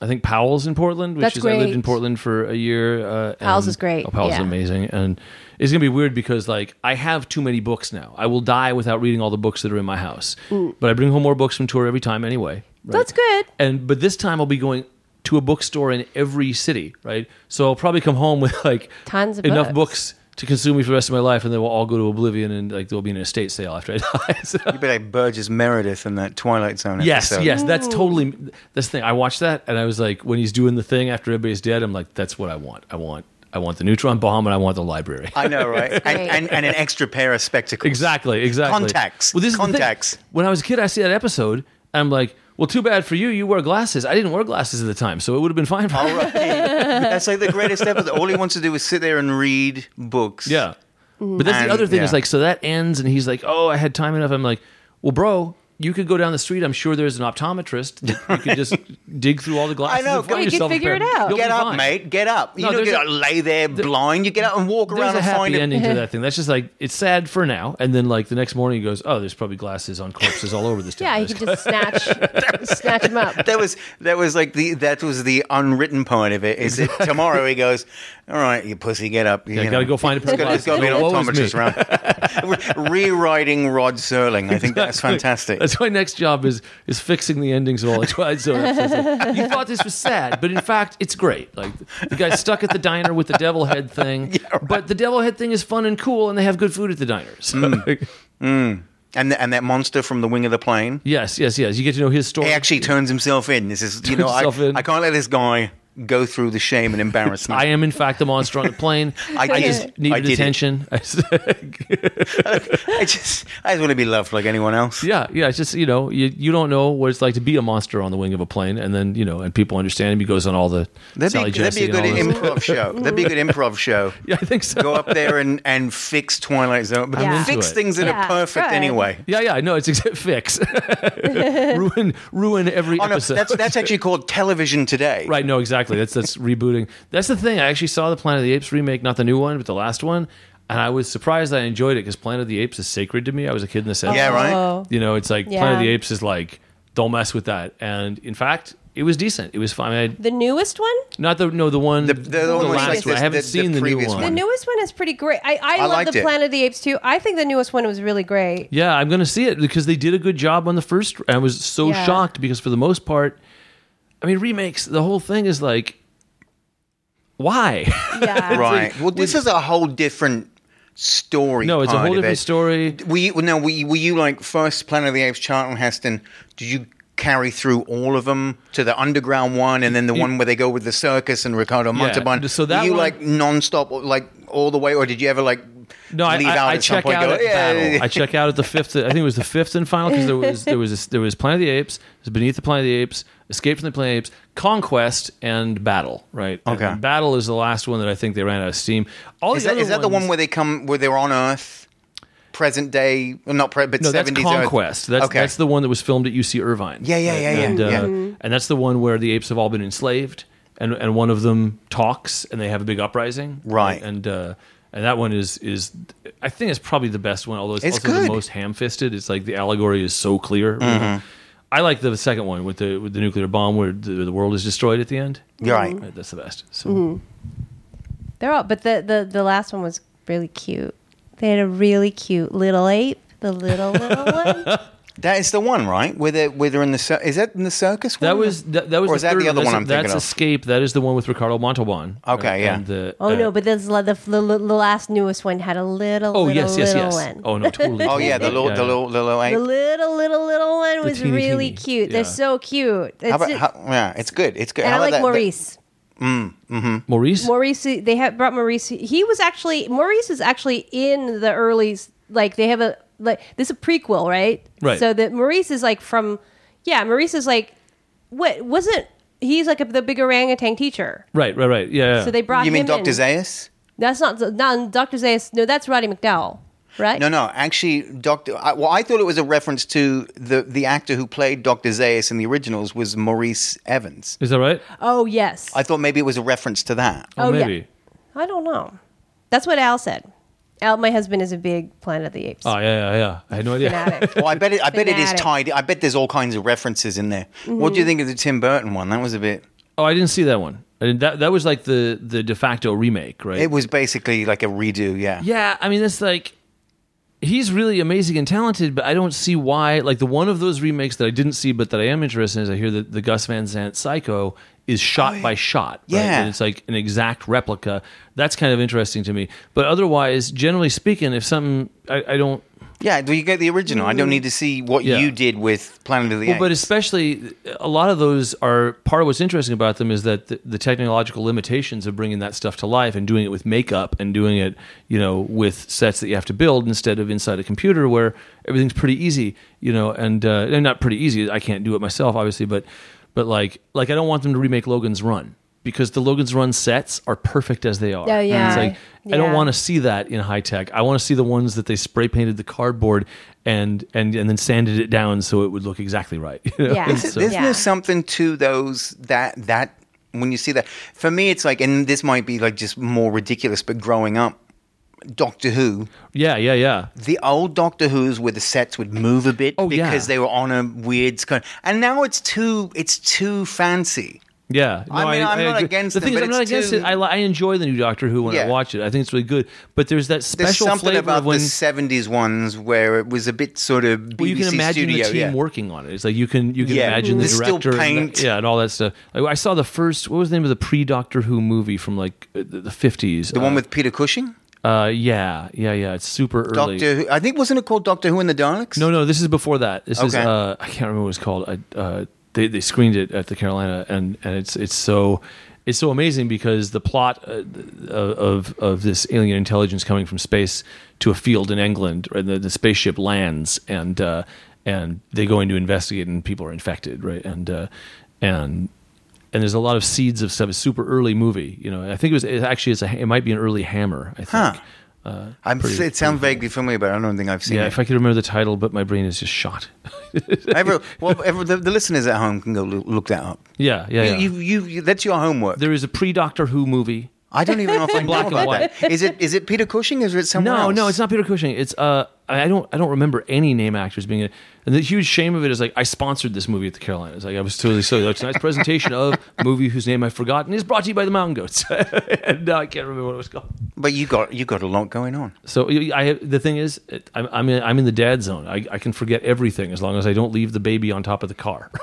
I think Powell's in Portland, which That's is I lived in. Portland for a year. Uh, Powell's is great, Oh, Powell's is yeah. amazing, and it's gonna be weird because like I have too many books now. I will die without reading all the books that are in my house. But I bring home more books from tour every time anyway. right? That's good. And but this time I'll be going to a bookstore in every city, right? So I'll probably come home with like Tons of enough books. books to consume me for the rest of my life, and then we'll all go to oblivion, and like there'll be an estate sale after I die. So- You'd be like Burgess Meredith in that Twilight Zone yes, episode. yes, yes, that's totally this thing. I watched that, and I was like, when he's doing the thing after everybody's dead, I'm like, that's what I want. I want, I want the neutron bomb, and I want the library. I know, right? and, and, and an extra pair of spectacles. Exactly, exactly. Contacts. Well, this is the thing. Contacts. When I was a kid, I see that episode, and I'm like, well, too bad for you. You wear glasses. I didn't wear glasses at the time, so it would have been fine for me. All right. That's like the greatest episode. All he wants to do is sit there and read books. Yeah. But that's And- the other thing yeah. is like, so that ends, and he's like, oh, I had time enough. I'm like, well, bro, you could go down the street. I'm sure there's an optometrist. You could just dig through all the glasses. I know. and find You could figure it out. You'll Get up, fine. mate. Get up. You No, don't there's get a- lay there blind. You get up and walk There's around a and happy find it. ending to that thing. That's just like it's sad for now, and then like the next morning he goes, "Oh, there's probably glasses on corpses all over this town." Yeah, you can just snatch snatch them up. That was that was like the that was the unwritten part of it. Is that tomorrow he goes, all right, you pussy, get up. Yeah, gotta go find a pair of There's got to be an glasses. Woe is me. optometrist around. Rewriting Rod Serling. I think that's fantastic. That's my next job is is fixing the endings of all the Twilight Zone episodes. you thought this was sad, but in fact, it's great. Like the guy's stuck at the diner with the devil head thing, Yeah. but the devil head thing is fun and cool, and they have good food at the diners. Mm. Mm. and th- and that monster from the wing of the plane. yes, yes, yes. You get to know his story. He actually turns himself in. This is you know I, in. I can't let this guy go through the shame and embarrassment. I am, in fact, the monster on the plane. I I just it. I did attention. I just I just want to be loved like anyone else. Yeah, yeah. It's just you know you you don't know what it's like to be a monster on the wing of a plane, and then you know and people understand him. He goes on all the That'd Sally be, that'd be a good and all this. improv show. That'd be a good improv show. Yeah, I think so. Go up there and, and fix Twilight Zone, but I'm fix things that Yeah, are perfect good. anyway. Yeah, yeah. No, it's exact fix. ruin ruin every Oh no, episode. that's that's actually called television today. Right, no, exactly. That's that's rebooting. That's the thing. I actually saw the Planet of the Apes remake, not the new one, but the last one, and I was surprised I enjoyed it because Planet of the Apes is sacred to me. I was a kid in the '70s. Yeah, right. Oh. You know, it's like Yeah. Planet of the Apes is like, don't mess with that. And in fact, it was decent. It was fine. I mean, The newest one? not the no the one The- the, the one last like one. I this- haven't the- the seen the, new previous one. The one. newest one is pretty great. I, I, I love liked the it. Planet of the Apes too. I think the newest one was really great. Yeah, I'm going to see it because they did a good job on the first. I was so Yeah. shocked because for the most part, I mean, remakes. The whole thing is like, why? Yeah. Right. Well, this is a whole different story. no, it's a whole different it. story. Were you, no, were you, were you like first Planet of the Apes, Charlton Heston? Did you carry through all of them to the underground one, and then the one where they go with the circus and Ricardo Yeah, Montalban? so that were you one- like nonstop, like all the way, or did you ever like No, I, leave I, out I at some check point? out go, at "Yeah, Battle. yeah, yeah." I check out at the fifth. I think it was the fifth and final because there was there was a, there was Planet of the Apes, there's Beneath the Planet of the Apes, Escape from the Planet of the Apes, Conquest, and Battle. Right. And Okay. Battle is the last one that I think they ran out of steam. All Is the that, other is that the one where they come, where they're on Earth, present day, well, not pre, but No, that's Conquest. Earth? That's okay. that's the one that was filmed at UC Irvine. Yeah, yeah, yeah, yeah, and, uh, yeah. And that's the one where the apes have all been enslaved, and and one of them talks, and they have a big uprising. Right. And uh, and that one is is I think it's probably the best one, although it's, It's also good. the most ham-fisted. It's like the allegory is so clear. Mm-hmm. I like the second one with the with the nuclear bomb where the, the world is destroyed at the end. You're right. Right, That's the best. So Mm-hmm. They're all, but the, the, the last one was really cute. They had a really cute little ape, the little, little one. That is the one, right? Where they're, where they're in the is that in the circus? That one? was that, that was Or is that third the other That's, one I'm thinking that's of? Escape. That is the one with Ricardo Montalban. Okay, yeah. And the, Oh uh, no, but this the, the, the, the last newest one had a little. Oh little, yes, yes, little yes. One. Oh no, totally. Oh yeah, the little, Yeah. the little, the little. The little little little one was teeny, really teeny. cute. Yeah. They're so cute. It's How about, it- how, yeah, it's good. It's good. and How I about like that- Maurice. Maurice. Maurice, they have brought Maurice. He was actually Maurice is actually in the early like they have a like this is a prequel, right? Right. So that Maurice is like from yeah, Maurice is like what wasn't he's like a, the big orangutan teacher. Right, right, right. Yeah. yeah. So they brought You mean him Doctor in. Zaius? That's not not Doctor Zaius. No, that's Roddy McDowall, right? No, no. Actually, Doctor. I, well, I thought it was a reference to the the actor who played Doctor Zaius in the originals was Maurice Evans. is that right? Oh yes. I thought maybe it was a reference to that. Oh, Oh, yeah. I don't know. That's what Al said. Al, my husband is a big Planet of the Apes Oh yeah, yeah, yeah. I had no idea. fanatic. Well, I bet it. I bet it is Fanatic. tied. I bet there's all kinds of references in there. What do you mm-hmm. think of the Tim Burton one? That was a bit. Oh, I didn't see that one. I didn't- that that was like the the de facto remake, right? It was basically like a redo. Yeah. Yeah, I mean, it's like he's really amazing and talented, but I don't see why. Like the one of those remakes that I didn't see, but that I am interested in, is I hear that the Gus Van Sant Psycho is oh, shot by shot. right? Yeah. And it's like an exact replica. That's kind of interesting to me. But otherwise, generally speaking, if something I, I don't. Yeah. Do you get the original? I don't need to see what Yeah. you did with Planet of the Well, Apes. but especially a lot of those are part of what's interesting about them is that the, the technological limitations of bringing that stuff to life and doing it with makeup and doing it, you know, with sets that you have to build instead of inside a computer where everything's pretty easy, you know, and uh, and not pretty easy. I can't do it myself, obviously, but but like like I don't want them to remake Logan's Run because the Logan's Run sets are perfect as they are. Oh, yeah. It's like I don't want to see that in high tech. I want to see the ones that they spray painted the cardboard and and and then sanded it down so it would look exactly right. you know? Yeah. And Isn't so- Isn't Yeah. there something to those that that when you see that? For me, it's like, and this might be like just more ridiculous, but growing up, Doctor Who, yeah, yeah, yeah. the old Doctor Who's where the sets would move a bit Oh, yeah. because they were on a weird kind, and now it's too it's too fancy. Yeah, I mean, I'm not against the thing is, I'm not against too- it. I, I enjoy the new Doctor Who when I watch it. I think it's really good. But there's that There's special something flavor about of when the '70s ones where it was a bit sort of BBC well, you can imagine studio, the team yeah. working on it. It's like you can you can Yeah. imagine the There's director, and the- yeah, and all that stuff. Like, I saw the first. What was the name of the pre Doctor Who movie from like uh, the the 50s? The uh, one with Peter Cushing, uh, yeah, yeah, yeah. It's super early. Doctor. Who, I think wasn't it called Doctor Who and the Daleks? No, no, this is before that. This is uh, I can't remember what it's called. I, uh, they they screened it at the Carolina, and and it's it's so it's so amazing because the plot uh, of of this alien intelligence coming from space to a field in England, and the, the spaceship lands, and uh, and they go in to investigate, and people are infected, right? And uh, and and there's a lot of seeds of stuff. It's super early movie, you know. I think it was it actually it's a it might be an early Hammer. I think. Huh. Uh, I'm, pretty- it sounds vaguely familiar, but I don't think I've seen yeah, it. if I could remember the title, but my brain is just shot. Ever, well, ever, the, the listeners at home can go look, look that up. Yeah, yeah, yeah. You, you, you, that's your homework. There is a pre Doctor Who movie. I don't even know if I know black and about white. that. Is it is it Peter Cushing or is it someone No, else? no, it's not Peter Cushing. It's uh, I don't, I don't remember any name actors being in it. And the huge shame of it is like I sponsored this movie at the Carolinas. Like I was totally so like, tonight's presentation of a movie whose name I've forgotten is brought to you by the Mountain Goats, and I can't remember what it was called. But you got you got a lot going on. So I, the thing is, I'm, I'm in, I'm in the dad zone. I, I can forget everything as long as I don't leave the baby on top of the car.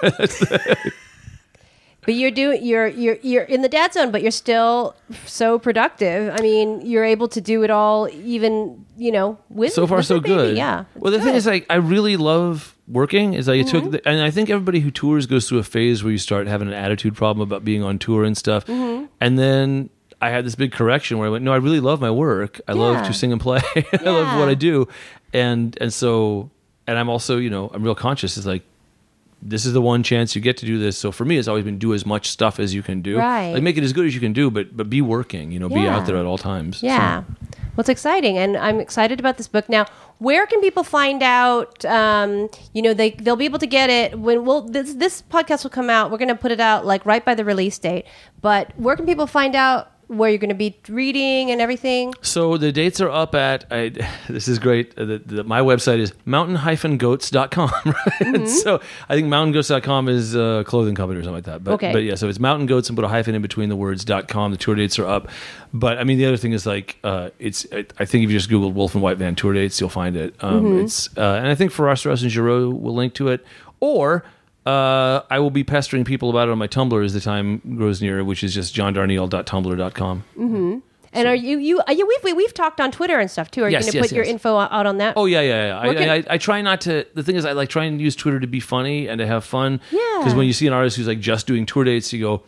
But you're doing you're you're you're in the dad zone, but you're still so productive. I mean, you're able to do it all, even you know, with so far with so good. Yeah. well the it's thing is like i really love working is that you Mm-hmm. took the, and i think everybody who tours goes through a phase where you start having an attitude problem about being on tour and stuff. Mm-hmm. and then i had this big correction where i went no i really love my work. I love to sing and play. I love what i do. And and so and i'm also you know i'm real conscious. It's like this is the one chance you get to do this. So for me, it's always been do as much stuff as you can do. Right. Like make it as good as you can do, but but be working. You know, be out there at all times. So- Yeah. Well, it's exciting, and I'm excited about this book. Now, where can people find out? Um, you know, they they'll be able to get it when. Well, this this podcast will come out. We're going to put it out like right by the release date. But where can people find out where you're going to be reading and everything? So the dates are up at I, this is great. Uh, The, the, my website is mountain-goats.com. Right? Mm-hmm. So I think mountaingoats.com is a clothing company or something like that. But, Okay. but yeah, so it's mountain goats and put a hyphen in between the words dot .com. The tour dates are up. But I mean, the other thing is like uh, it's. I think if you just Google Wolf in White Van tour dates, you'll find it. Um, Mm-hmm. It's uh, and I think Farrar, Straus and Giroux will link to it or. Uh, I will be pestering people about it on my Tumblr as the time grows near, which is just johndarnielle.tumblr.com. And are you you? Are you we've we- we've talked on Twitter and stuff too. Are you going to yes, put your info out on that? Oh yeah, yeah, yeah. I, can- I, I try not to. The thing is, I like try and use Twitter to be funny and to have fun. Yeah. Because when you see an artist who's like just doing tour dates, you go,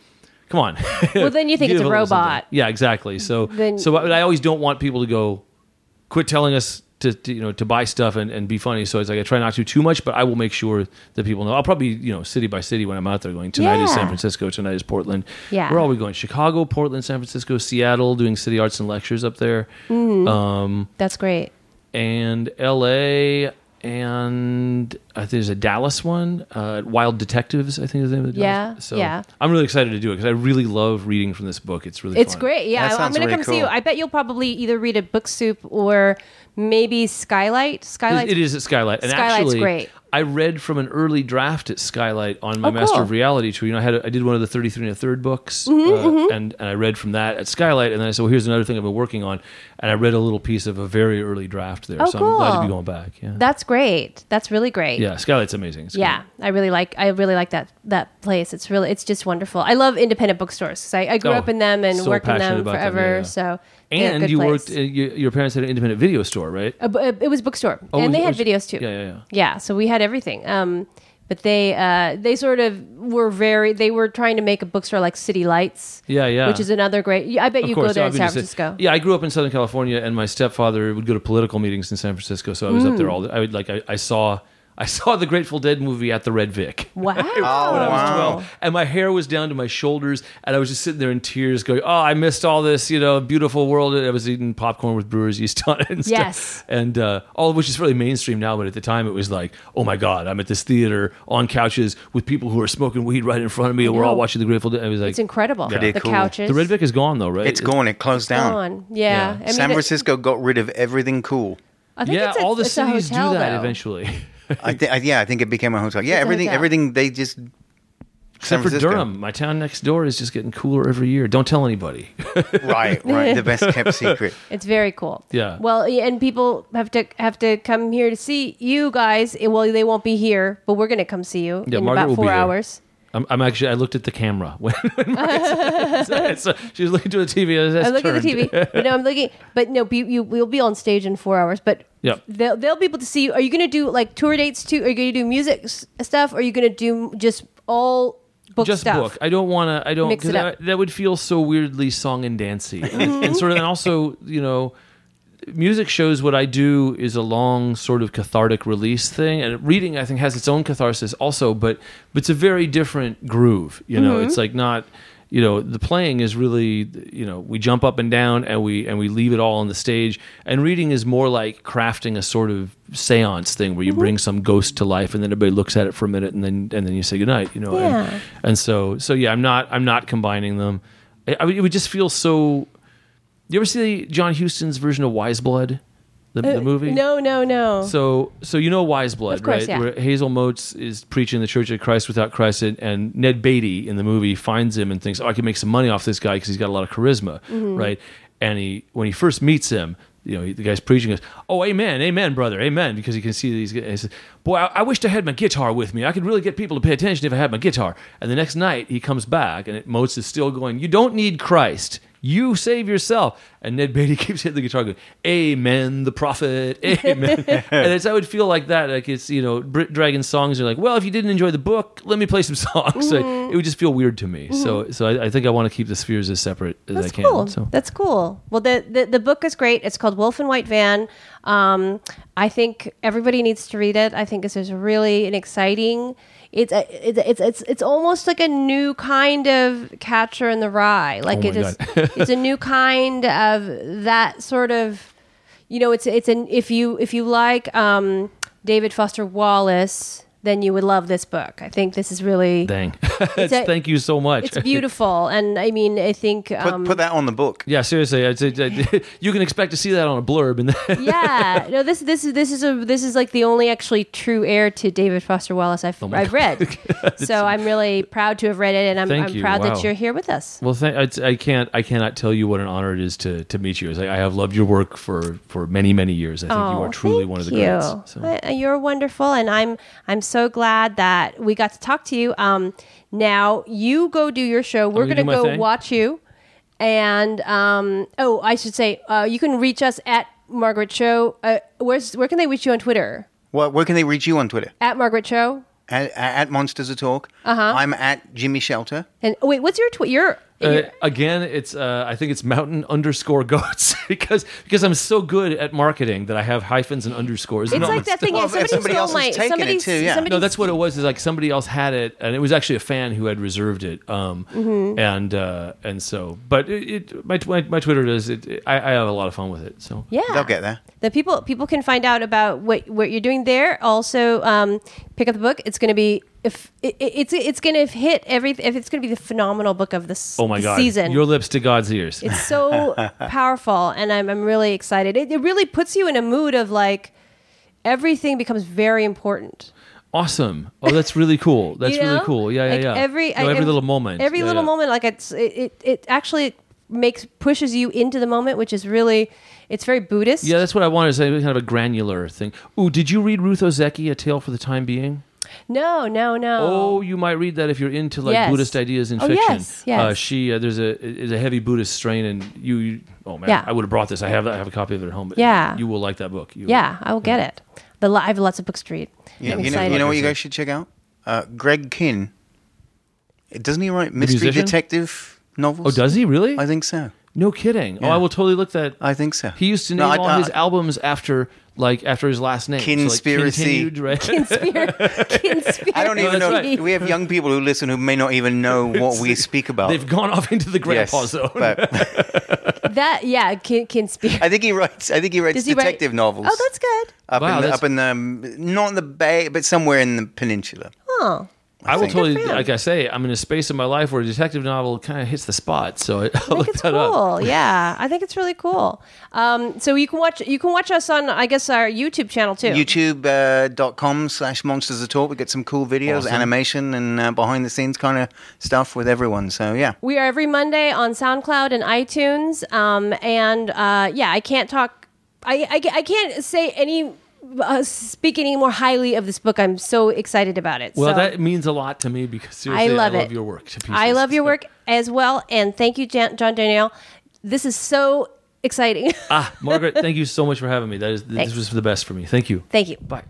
"Come on." Well, then you think it's a something. robot. Yeah, exactly. So, Then- so I always don't want people to go, quit telling us to, to you know to buy stuff and, and be funny. So it's like I try not to too much, but I will make sure that people know. I'll probably you know city by city when I'm out there going. Tonight is San Francisco. Tonight is Portland. Yeah. Where are we going? Chicago, Portland, San Francisco, Seattle, doing city arts and lectures up there. Mm-hmm. Um, That's great. and LA and I think there's a Dallas one, uh, Wild Detectives. I think is the name of the Yeah, So yeah. I'm really excited to do it because I really love reading from this book. It's really It's fun. great. Yeah, I- I'm going to really come see you. I bet you'll probably either read a book soup or maybe Skylight. Skylight. It is at Skylight, and Skylight's actually, great. I read from an early draft at Skylight on my Oh, Master cool. of Reality tour. You know, I had a, I did one of the 33 and a third books, Mm-hmm, uh, and and I read from that at Skylight, and then I said, well, here's another thing I've been working on, and I read a little piece of a very early draft there. Oh, so I'm glad to be going back. Yeah, That's great. That's really great. yeah, Skylight's amazing. It's Yeah, I really like. I really like that that place. It's really. It's just wonderful. I love independent bookstores I, I grew Oh, up in them and so worked in them about them, forever. yeah. So great. they're a and you place. worked. You, your parents had an independent video store, right? Uh, it was bookstore, Oh, and was- they had was- videos too. Yeah, yeah, yeah. Yeah, so we had everything. Um, but they uh, they sort of were very. They were trying to make a bookstore like City Lights. Yeah, yeah. Which is another great. I bet Of you course, go there I in San gonna say- Francisco. yeah, I grew up in Southern California, and my stepfather would go to political meetings in San Francisco, so I was Mm. up there all. The, I would like. I, I saw. I saw the Grateful Dead movie at the Red Vic. Wow. Oh, when I was wow. 12. And my hair was down to my shoulders, and I was just sitting there in tears going, Oh, I missed all this, you know, beautiful world. And I was eating popcorn with brewer's yeast on it and stuff. Yes. And uh, all of which is really mainstream now, but at the time it was like, Oh my God, I'm at this theater on couches with people who are smoking weed right in front of me, and we're all watching the Grateful Dead. It was like, It's incredible. Pretty the cool. couches. the Red Vic is gone, though, right? It's gone. It closed down. Gone. Yeah. Yeah. I mean, San it- Francisco got rid of everything cool. I think Yeah, it's a, all the it's a cities hotel, do that though. eventually. I think. Yeah, I think it became a hotel. Yeah, It's everything. hotel. Everything. They just. Except for Francisco. Durham. My town next door is just getting cooler every year. Don't tell anybody. Right. Right. the best kept secret. It's very cool. Yeah. Well, yeah, and people have to have to come here to see you guys. Well, they won't be here, but we're going to come see you Yeah, in Margaret about will be four here. hours. I'm, I'm actually. I looked at the camera when, when said- so she was looking to the TV. I, I'm looking at the TV, but no, I'm looking. But no, be, you we'll be on stage in four hours. But Yep. they'll they'll be able to see you. Are you going to do like tour dates too? Are you going to do music s- stuff? Or are you going to do just all book just stuff? book. I don't want to. I don't because that, that would feel so weirdly song and dancey, and, and sort of, and also you know, music shows what I do is a long sort of cathartic release thing, and reading I think has its own catharsis also, but but it's a very different groove. You know, Mm-hmm. it's like not. You know, the playing is really, you know, we jump up and down and we and we leave it all on the stage. And reading is more like crafting a sort of séance thing where you Mm-hmm. bring some ghost to life and then everybody looks at it for a minute and then and then you say goodnight. You know, and- Yeah. and so so yeah i'm not i'm not combining them I, I it would just feel so you ever see John Huston's version of Wise Blood the, the movie Uh, No, no, no. so so you know Wise Blood Of course, right yeah. where Hazel Motes is preaching the Church of Christ without Christ and, and Ned Beatty in the movie finds him and thinks oh I can make some money off this guy because he's got a lot of charisma Mm-hmm. right and he when he first meets him you know, he- the guy's preaching goes, "Oh, amen, amen, brother, amen," because he can see these. guys. He says, "Boy, I, I wished I had my guitar with me. I could really get people to pay attention if I had my guitar." And the next night, he comes back, and it, Motes is still going, "You don't need Christ. You save yourself." And Ned Beatty keeps hitting the guitar, going, "Amen, the prophet, amen." and it's I would feel like that, like it's you know, Brit Dragon songs are like, "Well, if you didn't enjoy the book, let me play some songs." Mm-hmm. it would just feel weird to me. So, so I, I think I want to keep the spheres as separate as That's I can. cool. So. That's cool. Well, the, the the book is great. It's called Wolf in White Van. Um, I think everybody needs to read it. I think this is really an exciting. It's a, it's it's it's it's almost like a new kind of Catcher in the Rye. Like Oh it my is. It's a new kind of that sort of. You know, it's it's an if you if you like um, David Foster Wallace. Then you would love this book. I think this is really Dang. It's a- Thank you so much. it's beautiful, and I mean, I think Put, um, put that on the book. yeah, seriously, I'd say, you can expect to see that on a blurb, and yeah, no, this this is this is a this is like the only actually true heir to David Foster Wallace I've Oh I've read. so I'm really proud to have read it, and I'm, I'm proud Wow. that you're here with us. Well, th- I, I can't. I cannot tell you what an honor it is to to meet you. I, I have loved your work for for many many years. I think you are truly one of the you. greats. So. You're wonderful, and I'm I'm so glad that we got to talk to you. Um, now you go do your show. We're gonna gonna go thing? watch you, and um, oh, I should say uh, you can reach us at Margaret Cho. Uh, where's where can they reach you on Twitter? Well, where can they reach you on Twitter? At Margaret Cho. At, at Monsters of Talk. Uh-huh. I'm at Jimmy Shelter. And oh, wait, what's your tweet? Your, Uh, again, it's uh, I think it's mountain underscore goats because because I'm so good at marketing that I have hyphens and underscores. it's and all like that stuff. thing. Well, somebody, somebody stole else has my. taken it somebody, too, yeah. somebody No, that's what it was. Is like somebody else had it, and it was actually a fan who had reserved it. Um, Mm-hmm. and uh, and so, but it, it my, my my Twitter does it. it- I, I have a lot of fun with it. So Yeah, They'll get there. the people people can find out about what what you're doing there. Also, um, pick up the book. It's going to be if it, it- it's it's going to hit every if it's going to be the phenomenal book of this oh my god, season. your lips to God's ears. it's so powerful, and I'm I'm really excited. It, it really puts you in a mood of like everything becomes very important. awesome. Oh, that's really cool. That's you know? really cool. Yeah, Like yeah, yeah. Every No, every I- little moment. Every Yeah, little yeah. moment, like it's it, it it actually makes pushes you into the moment, which is really it's very Buddhist. Yeah, that's what I wanted to say. Kind of a granular thing. Ooh, did you read Ruth Ozeki, A Tale for the Time Being? No, no, no. Oh, you might read that if you're into like Yes. Buddhist ideas in Oh, fiction. yes, yes. Uh, she uh, there's a is a heavy Buddhist strain, and you, you oh man, Yeah. I would have brought this. I have I have a copy of it at home. But Yeah. you will like that book. You- Yeah, I will get it. The li- I have lots of books to read. Yeah, I'm you know, you know what you guys should check out? Uh, Greg Kihn. Doesn't he write mystery detective novels? Oh, does he really? I think so. no kidding. Oh, I will totally look that. I think so. He used to No, name I- all I- his albums after like after his last name. So, like, Conspiracy. continued, right? Conspiracy. I don't even that's know. right. We have young people who listen who may not even know what we speak about. They've gone off into the yes, grandpa zone. but that yeah, kin- conspiracy. I think he writes. I think he writes Does he write- detective novels. Oh, that's good. up Wow, in the, up in the not in the bay, but somewhere in the peninsula. Oh, I will think. totally, Good for him. like I say, I'm in a space in my life where a detective novel kind of hits the spot. So I, I'll I think look it's that up. cool. Yeah, I think it's really cool. Um, so you can watch you can watch us on I guess our YouTube channel too. YouTube.com slash Monsters of Talk. We get some cool videos, Awesome. animation, and uh, behind the scenes kind of stuff with everyone. So yeah, We are every Monday on SoundCloud and iTunes. Um, and uh, yeah, I can't talk. I, I, I can't say any. Uh, speak any more highly of this book. I'm so excited about it. Well, so. that means a lot to me because seriously, I love love it. your work. To pieces. I love your So- work as well, and thank you, Jan- John Darnielle. This is so exciting. Ah, Margaret, thank you so much for having me. That is, Thanks. this was the best for me. Thank you. thank you. Bye.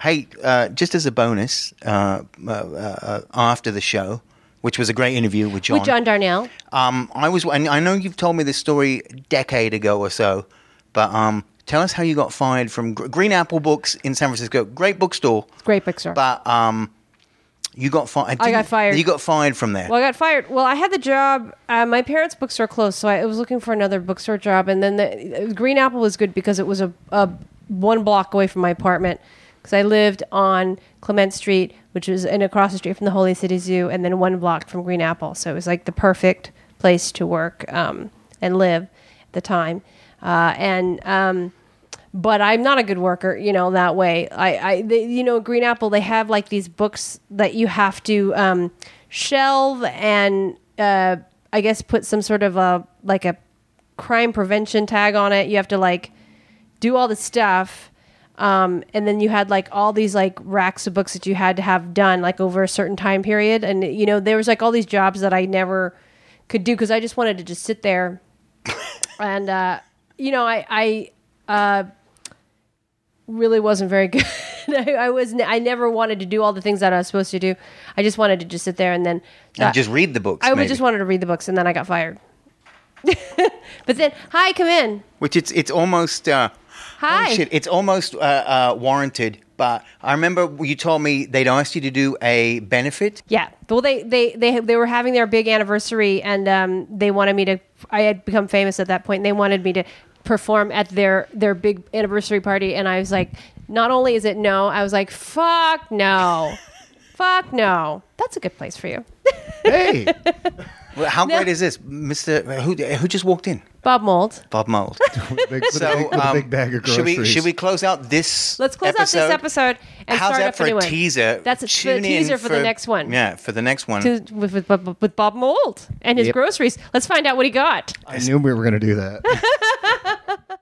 Hey, uh, just as a bonus, uh, uh, uh, after the show, which was a great interview with John. With John Darnielle. Um, I was, and I know you've told me this story a decade ago or so, but um, tell us how you got fired from Gr- Green Apple Books in San Francisco. Great bookstore, Great bookstore. but um, you got fired. I got fired. You got fired from there. Well, I got fired. Well, I had the job. Uh, my parents' bookstore closed, so I was looking for another bookstore job. And then the Green Apple was good because it was a, a one block away from my apartment. Because I lived on Clement Street, which was in across the street from the Holy City Zoo, and then one block from Green Apple. So it was like the perfect place to work um, and live the time. Uh, and um, but I'm not a good worker, you know, that way. I, I they, you know, Green Apple, they have like these books that you have to um, shelve and uh, I guess put some sort of a like a crime prevention tag on it. You have to like do all the stuff. Um, and then you had like all these like racks of books that you had to have done like over a certain time period. And you know, there was like all these jobs that I never could do because I just wanted to just sit there and uh, you know, I I uh, really wasn't very good. I, I was I never wanted to do all the things that I was supposed to do. I just wanted to just sit there and then and just read the books. I maybe. just wanted to read the books and then I got fired. but then, hi, come in. Which it's it's almost. Uh, Hi. holy shit, it's almost uh, uh, warranted. But I remember you told me they'd asked you to do a benefit. Yeah. Well, they they they they were having their big anniversary, and um, they wanted me to. I had become famous at that point. And they wanted me to perform at their their big anniversary party, and I was like, not only is it no, I was like, fuck no. fuck no. That's a good place for you. Hey, Well, How No. great is this, Mister? Who who just walked in? Bob Mould. Bob Mould. big, with, So, a big, with a um, big bag of should we should we close out this? Let's close out this episode and How's start that up for a new a one. teaser? That's a, the Tune in teaser for, the next one. Yeah, for the next one. To, with, with, with, with Bob Mould and his Yep. groceries. Let's find out what he got. I knew we were going to do that.